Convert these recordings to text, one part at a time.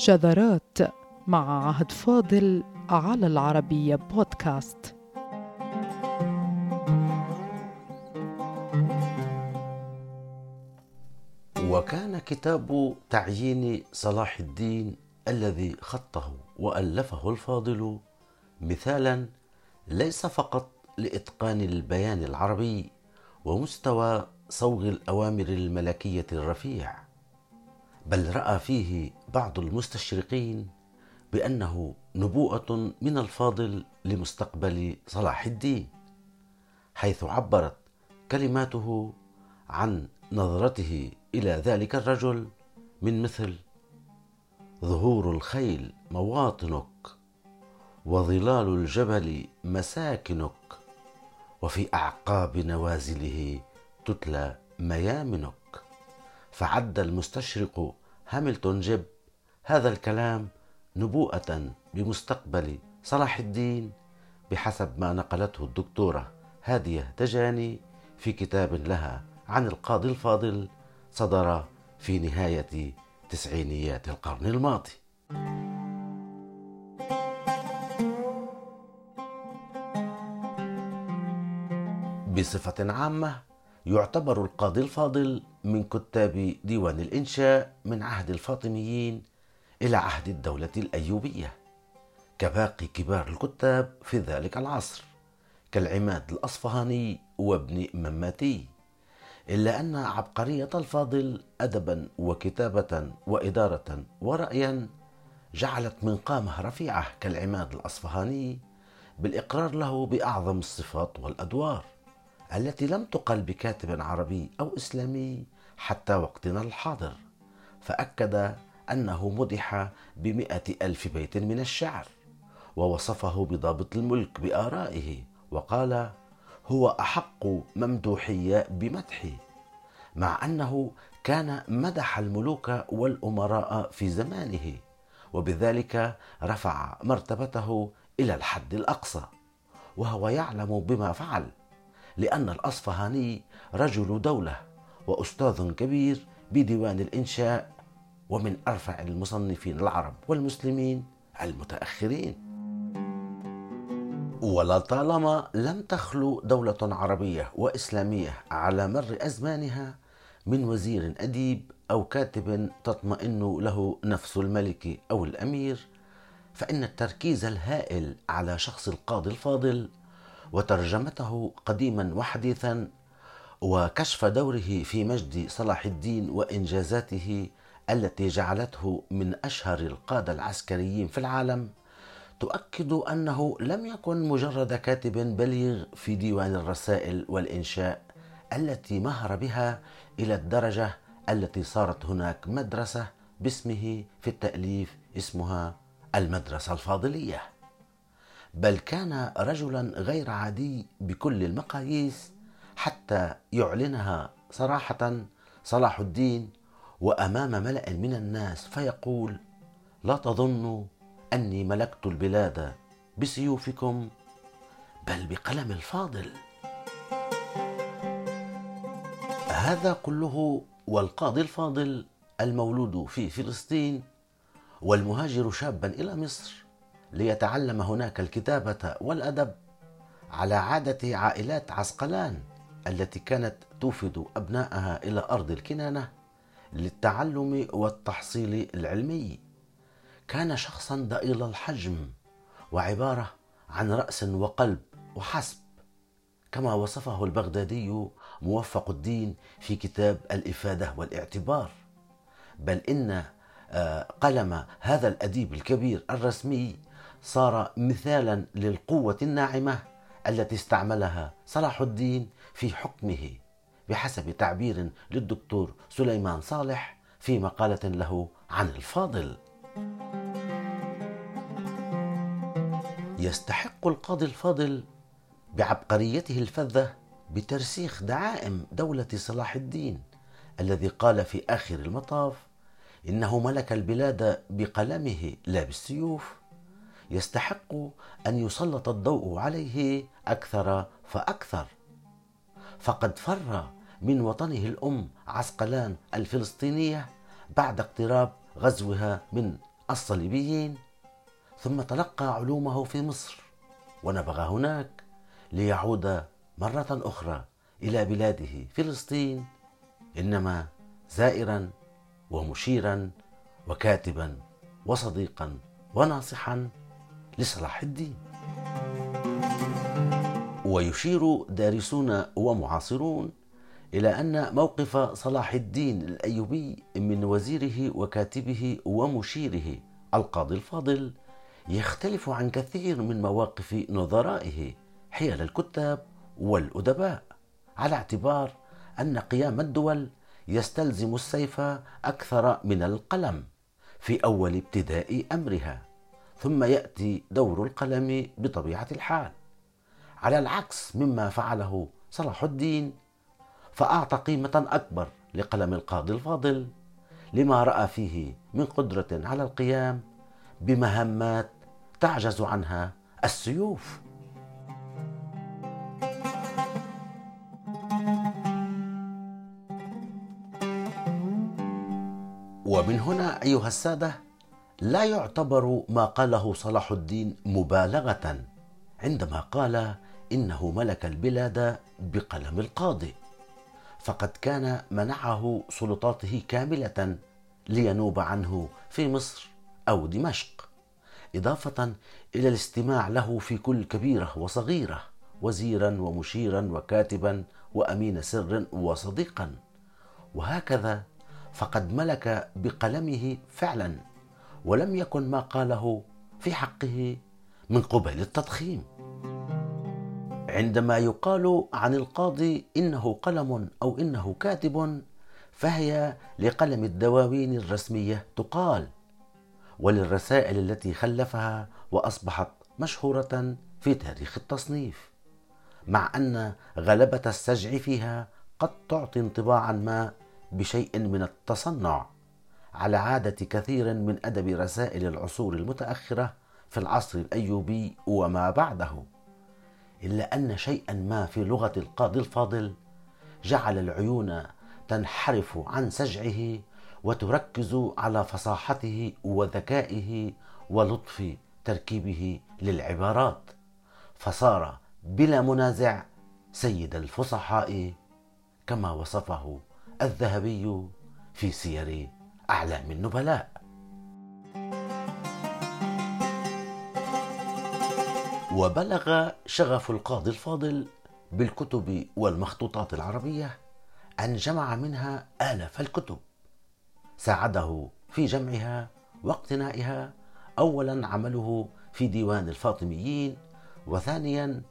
شذرات مع عهد فاضل على العربية بودكاست. وكان كتاب تعيين صلاح الدين الذي خطه وألفه الفاضل مثالا ليس فقط لإتقان البيان العربي ومستوى صوغ الأوامر الملكية الرفيع بل رأى فيه بعض المستشرقين بأنه نبوءة من الفاضل لمستقبل صلاح الدين حيث عبرت كلماته عن نظرته إلى ذلك الرجل من مثل ظهور الخيل مواطنك وظلال الجبل مساكنك وفي أعقاب نوازله تتلى ميامنك فعد المستشرق هاملتون جيب. هذا الكلام نبوءة بمستقبل صلاح الدين بحسب ما نقلته الدكتورة هادية دجاني في كتاب لها عن القاضي الفاضل صدر في نهاية تسعينيات القرن الماضي. بصفة عامة يعتبر القاضي الفاضل من كتاب ديوان الإنشاء من عهد الفاطميين إلى عهد الدولة الأيوبية كباقي كبار الكتاب في ذلك العصر كالعماد الأصفهاني وابن مماتي إلا أن عبقرية الفاضل أدبا وكتابة وإدارة ورأيا جعلت من قامة رفيعة كالعماد الأصفهاني بالإقرار له بأعظم الصفات والأدوار. التي لم تقل بكاتب عربي أو إسلامي حتى وقتنا الحاضر فأكد أنه مدح بمئة ألف بيت من الشعر ووصفه بضابط الملك بآرائه وقال هو أحق ممدوحي بمدحي مع أنه كان مدح الملوك والأمراء في زمانه وبذلك رفع مرتبته إلى الحد الأقصى وهو يعلم بما فعل لأن الأصفهاني رجل دولة وأستاذ كبير بديوان الإنشاء ومن أرفع المصنفين العرب والمسلمين المتأخرين. ولطالما لم تخلو دولة عربية وإسلامية على مر أزمانها من وزير أديب أو كاتب تطمئن له نفس الملك أو الأمير فإن التركيز الهائل على شخص القاضي الفاضل وترجمته قديما وحديثا وكشف دوره في مجد صلاح الدين وإنجازاته التي جعلته من أشهر القادة العسكريين في العالم. تؤكد أنه لم يكن مجرد كاتب بليغ في ديوان الرسائل والإنشاء التي مهر بها إلى الدرجة التي صارت هناك مدرسة باسمه في التأليف اسمها المدرسة الفاضلية. بل كان رجلا غير عادي بكل المقاييس حتى يعلنها صراحة صلاح الدين وأمام ملأ من الناس فيقول لا تظنوا أني ملكت البلاد بسيوفكم بل بقلم الفاضل. هذا كله والقاضي الفاضل المولود في فلسطين والمهاجر شابا إلى مصر ليتعلم هناك الكتابة والأدب على عادة عائلات عسقلان التي كانت توفد أبنائها إلى أرض الكنانة للتعلم والتحصيل العلمي. كان شخصا ضئيل الحجم وعبارة عن رأس وقلب وحسب كما وصفه البغدادي موفق الدين في كتاب الإفادة والاعتبار. بل إن آه، قلم هذا الأديب الكبير الرسمي صار مثالا للقوة الناعمة التي استعملها صلاح الدين في حكمه بحسب تعبير للدكتور سليمان صالح في مقالة له عن الفاضل. يستحق القاضي الفاضل بعبقريته الفذة بترسيخ دعائم دولة صلاح الدين الذي قال في آخر المطاف إنه ملك البلاد بقلمه لا بالسيوف يستحق أن يسلط الضوء عليه أكثر فأكثر. فقد فر من وطنه الأم عسقلان الفلسطينية بعد اقتراب غزوها من الصليبيين ثم تلقى علومه في مصر ونبغ هناك ليعود مرة أخرى إلى بلاده فلسطين إنما زائرا ومشيرا وكاتبا وصديقا وناصحا. لصلاح الدين. ويشير دارسون ومعاصرون إلى أن موقف صلاح الدين الأيوبي من وزيره وكاتبه ومشيره القاضي الفاضل يختلف عن كثير من مواقف نظرائه حيال الكتاب والأدباء على اعتبار أن قيام الدول يستلزم السيف أكثر من القلم في أول ابتداء أمرها. ثم يأتي دور القلم بطبيعة الحال. على العكس مما فعله صلاح الدين فأعطى قيمة أكبر لقلم القاضي الفاضل لما رأى فيه من قدرة على القيام بمهمات تعجز عنها السيوف. ومن هنا أيها السادة لا يعتبر ما قاله صلاح الدين مبالغة عندما قال إنه ملك البلاد بقلم القاضي. فقد كان منعه سلطاته كاملة لينوب عنه في مصر أو دمشق إضافة إلى الاستماع له في كل كبيرة وصغيرة وزيرا ومشيرا وكاتبا وأمين سر وصديقا. وهكذا فقد ملك بقلمه فعلا. ولم يكن ما قاله في حقه من قبل التضخيم. عندما يقال عن القاضي إنه قلم أو إنه كاتب فهي لقلم الدواوين الرسمية تقال وللرسائل التي خلفها وأصبحت مشهورة في تاريخ التصنيف مع أن غلبة السجع فيها قد تعطي انطباعا ما بشيء من التصنع. على عادة كثير من أدب رسائل العصور المتأخرة في العصر الأيوبي وما بعده. إلا أن شيئا ما في لغة القاضي الفاضل جعل العيون تنحرف عن سجعه وتركز على فصاحته وذكائه ولطف تركيبه للعبارات. فصار بلا منازع سيد الفصحاء كما وصفه الذهبي في سير اعلام النبلاء وبلغ شغف القاضي الفاضل بالكتب والمخطوطات العربية أن جمع منها آلاف الكتب. ساعده في جمعها واقتنائها اولا عمله في ديوان الفاطميين وثانيا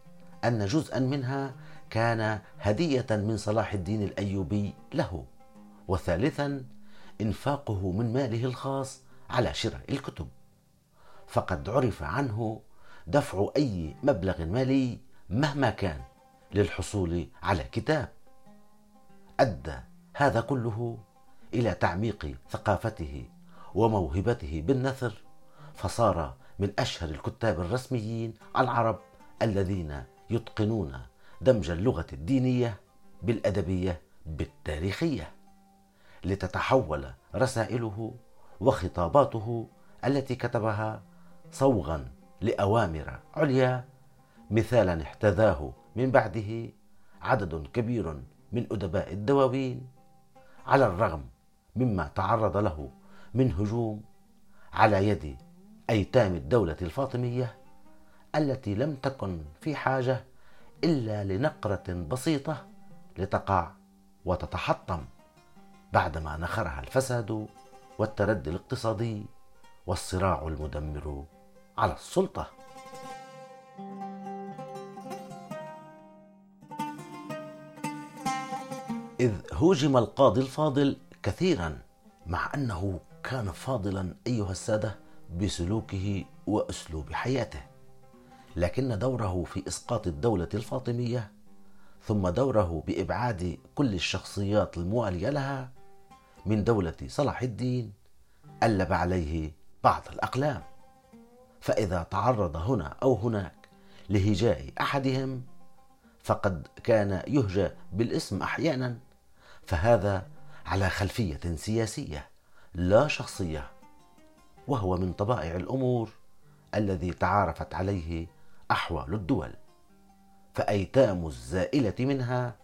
أن جزءا منها كان هدية من صلاح الدين الأيوبي له وثالثا إنفاقه من ماله الخاص على شراء الكتب. فقد عرف عنه دفع أي مبلغ مالي مهما كان للحصول على كتاب. أدى هذا كله إلى تعميق ثقافته وموهبته بالنثر فصار من أشهر الكتاب الرسميين العرب الذين يتقنون دمج اللغة الدينية بالأدبية بالتاريخية. لتتحول رسائله وخطاباته التي كتبها صوغا لأوامر عليا. مثالا احتذاه من بعده عدد كبير من أدباء الدواوين. على الرغم مما تعرض له من هجوم على يد أيتام الدولة الفاطمية التي لم تكن في حاجة إلا لنقرة بسيطة لتقع وتتحطم. بعدما نخرها الفساد والتردي الاقتصادي والصراع المدمر على السلطة. إذ هوجم القاضي الفاضل كثيرا مع أنه كان فاضلا أيها السادة بسلوكه وأسلوب حياته. لكن دوره في إسقاط الدولة الفاطمية ثم دوره بإبعاد كل الشخصيات الموالية لها من دولة صلاح الدين ألب عليه بعض الأقلام. فإذا تعرض هنا أو هناك لهجاء أحدهم فقد كان يهجى بالاسم أحيانا. فهذا على خلفية سياسية لا شخصية وهو من طبائع الأمور الذي تعارفت عليه أحوال الدول. فأيتام الزائلة منها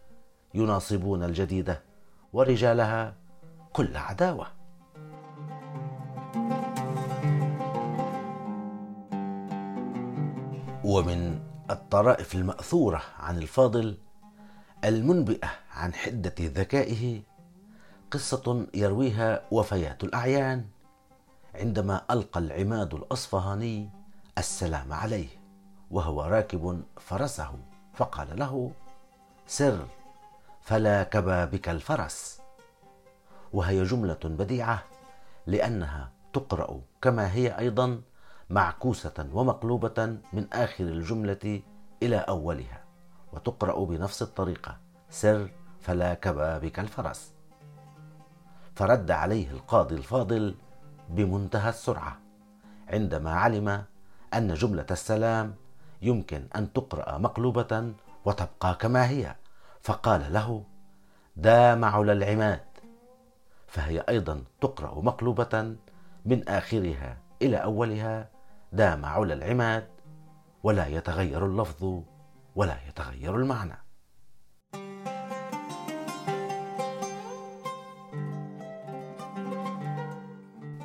يناصبون الجديدة ورجالها كل عداوة. ومن الطرائف المأثورة عن الفاضل المنبئة عن حدة ذكائه قصة يرويها وفيات الأعيان عندما ألقى العماد الأصفهاني السلام عليه وهو راكب فرسه فقال له سر فلا كبى بك الفرس. وهي جملة بديعة لأنها تقرأ كما هي أيضا معكوسة ومقلوبة من آخر الجملة إلى أولها وتقرأ بنفس الطريقة سر فلا كبى بك الفرس. فرد عليه القاضي الفاضل بمنتهى السرعة عندما علم أن جملة السلام يمكن أن تقرأ مقلوبة وتبقى كما هي فقال له دام علا العماد فهي أيضا تقرأ مقلوبة من آخرها إلى أولها دام علا العماد ولا يتغير اللفظ ولا يتغير المعنى.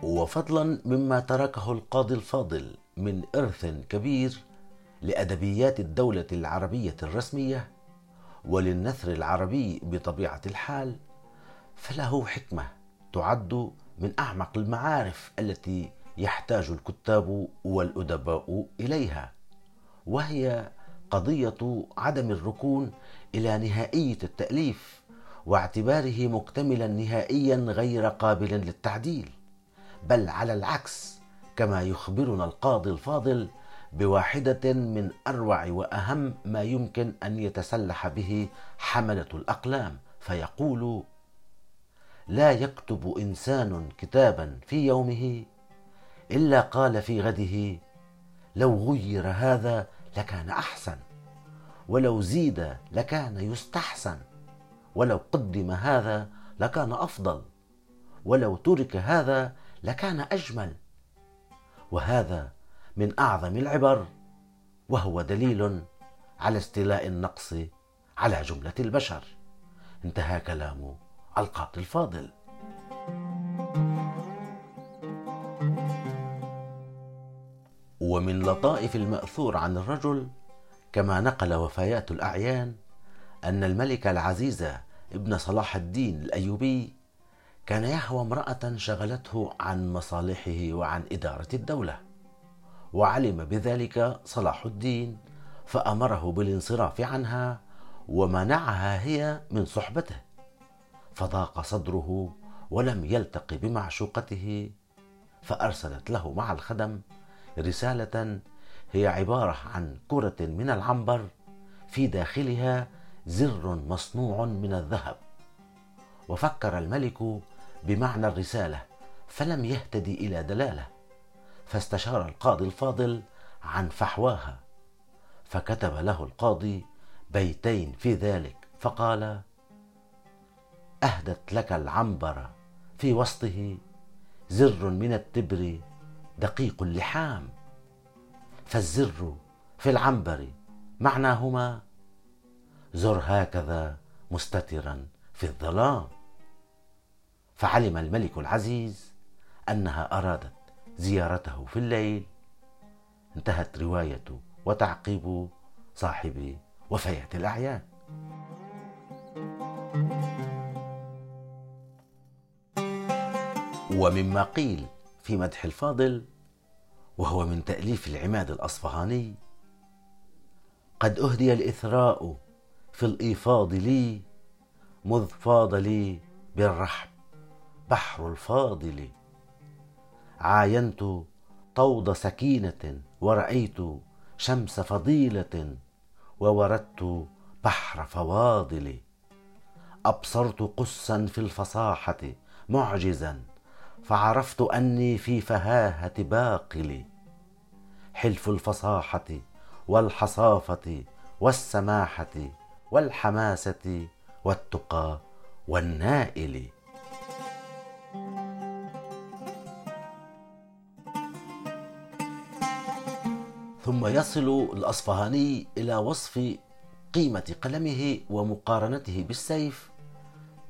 وفضلا مما تركه القاضي الفاضل من إرث كبير لأدبيات الدولة العربية الرسمية وللنثر العربي بطبيعة الحال فله حكمة تعد من أعمق المعارف التي يحتاج الكتاب والأدباء إليها وهي قضية عدم الركون إلى نهائية التأليف واعتباره مكتملا نهائيا غير قابل للتعديل بل على العكس كما يخبرنا القاضي الفاضل بواحدة من أروع وأهم ما يمكن أن يتسلح به حملة الأقلام فيقول لا يكتب إنسان كتابا في يومه إلا قال في غده لو غير هذا لكان أحسن ولو زيد لكان يستحسن ولو قدم هذا لكان أفضل ولو ترك هذا لكان أجمل. وهذا من أعظم العبر وهو دليل على استيلاء النقص على جملة البشر. انتهى كلام القاضي الفاضل. ومن لطائف المأثور عن الرجل كما نقل وفيات الأعيان أن الملك العزيز ابن صلاح الدين الأيوبي كان يهوى امرأة شغلته عن مصالحه وعن إدارة الدولة. وعلم بذلك صلاح الدين فأمره بالانصراف عنها ومنعها هي من صحبته. فضاق صدره ولم يلتق بمعشوقته فأرسلت له مع الخدم رسالة هي عبارة عن كرة من العنبر في داخلها زر مصنوع من الذهب. وفكر الملك بمعنى الرسالة فلم يهتدي إلى دلالة فاستشار القاضي الفاضل عن فحواها فكتب له القاضي بيتين في ذلك فقال أهدت لك العنبر في وسطه زر من التبر دقيق اللحام. فالزر في العنبر معناهما زر هكذا مستترا في الظلام. فعلم الملك العزيز أنها أرادت زيارته في الليل. انتهت رواية وتعقيب صاحب وفيات الأعيان. ومما قيل في مدح الفاضل وهو من تأليف العماد الأصفهاني قد أهدي الإثراء في الإيفاض لي مذ فاض لي بالرحب بحر الفاضل. عاينت طود سكينة ورأيت شمس فضيلة ووردت بحر فواضل. أبصرت قسا في الفصاحة معجزا فعرفت أني في فهاهة باقل حلف الفصاحة والحصافة والسماحة والحماسة والتقى والنائل. ثم يصل الأصفهاني إلى وصف قيمة قلمه ومقارنته بالسيف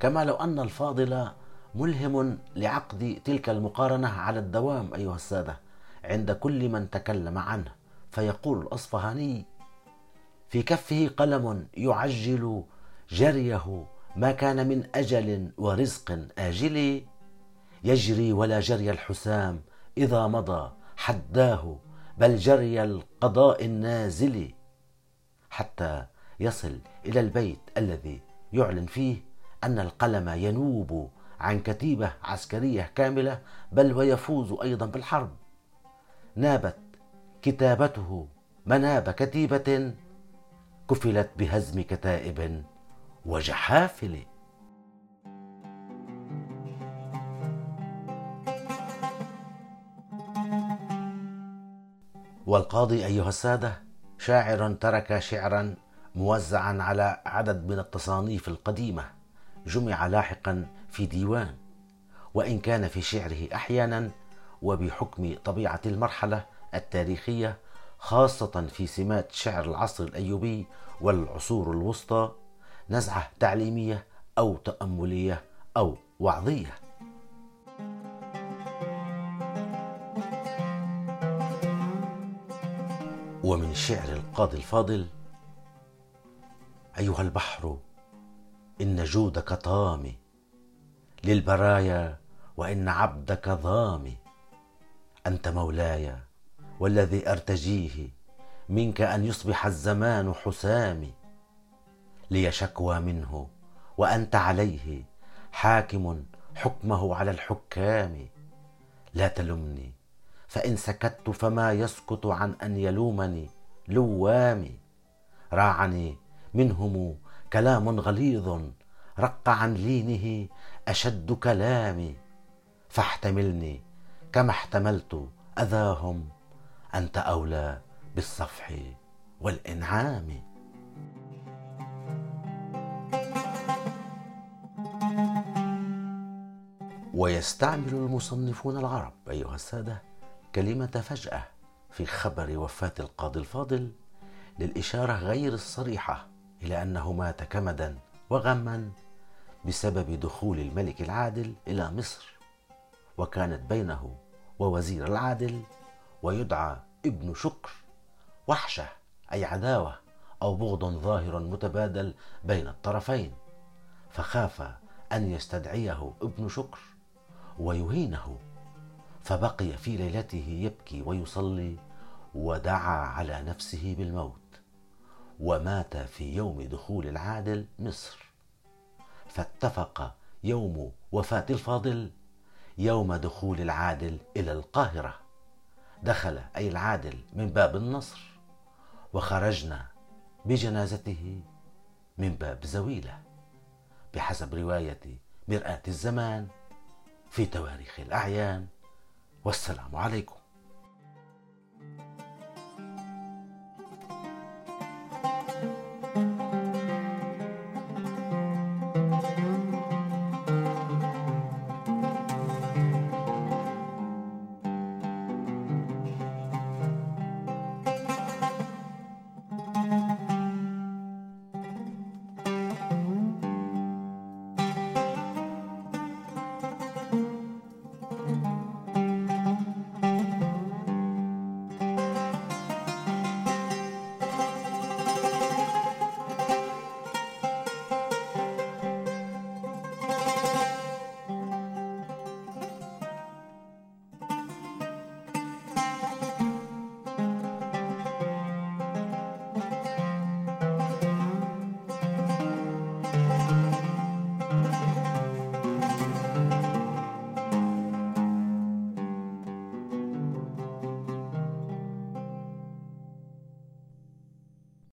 كما لو أن الفاضل ملهم لعقد تلك المقارنة على الدوام أيها السادة عند كل من تكلم عنه. فيقول الأصفهاني في كفه قلم يعجل جريه ما كان من أجل ورزق آجل. يجري ولا جري الحسام إذا مضى حداه بل جري القضاء النازل. حتى يصل إلى البيت الذي يعلن فيه أن القلم ينوب عن كتيبة عسكرية كاملة بل ويفوز أيضا بالحرب. نابت كتابته مناب كتيبة كفلت بهزم كتائب وجحافل. والقاضي أيها السادة شاعر ترك شعرا موزعا على عدد من التصانيف القديمة. جمع لاحقا في ديوان وإن كان في شعره أحيانا وبحكم طبيعة المرحلة التاريخية خاصة في سمات شعر العصر الأيوبي والعصور الوسطى نزعة تعليمية أو تأملية أو وعظية. ومن شعر القاضي الفاضل أيها البحر إن جودك طامي للبرايا وإن عبدك ظامي أنت مولاي والذي أرتجيه منك أن يصبح الزمان حسامي لي شكوى منه وأنت عليه حاكم حكمه على الحكام. لا تلمني فإن سكت فما يسكت عن أن يلومني لوامي راعني منهم كلام غليظ رق عن لينه أشد كلامي فاحتملني كما احتملت أذاهم أنت أولى بالصفح والإنعام. ويستعمل المصنفون العرب أيها السادة كلمة فجأة في خبر وفاة القاضي الفاضل للإشارة غير الصريحة إلى أنه مات كمدا وغما بسبب دخول الملك العادل إلى مصر. وكانت بينه ووزير العادل ويدعى ابن شكر وحشه أي عداوة أو بغض ظاهر متبادل بين الطرفين. فخاف أن يستدعيه ابن شكر ويهينه. فبقي في ليلته يبكي ويصلي ودعا على نفسه بالموت ومات في يوم دخول العادل مصر. فاتفق يوم وفاة الفاضل يوم دخول العادل إلى القاهرة. دخل أي العادل من باب النصر وخرجنا بجنازته من باب زويلة بحسب رواية مرآة الزمان في تواريخ الأعيان. والسلام عليكم.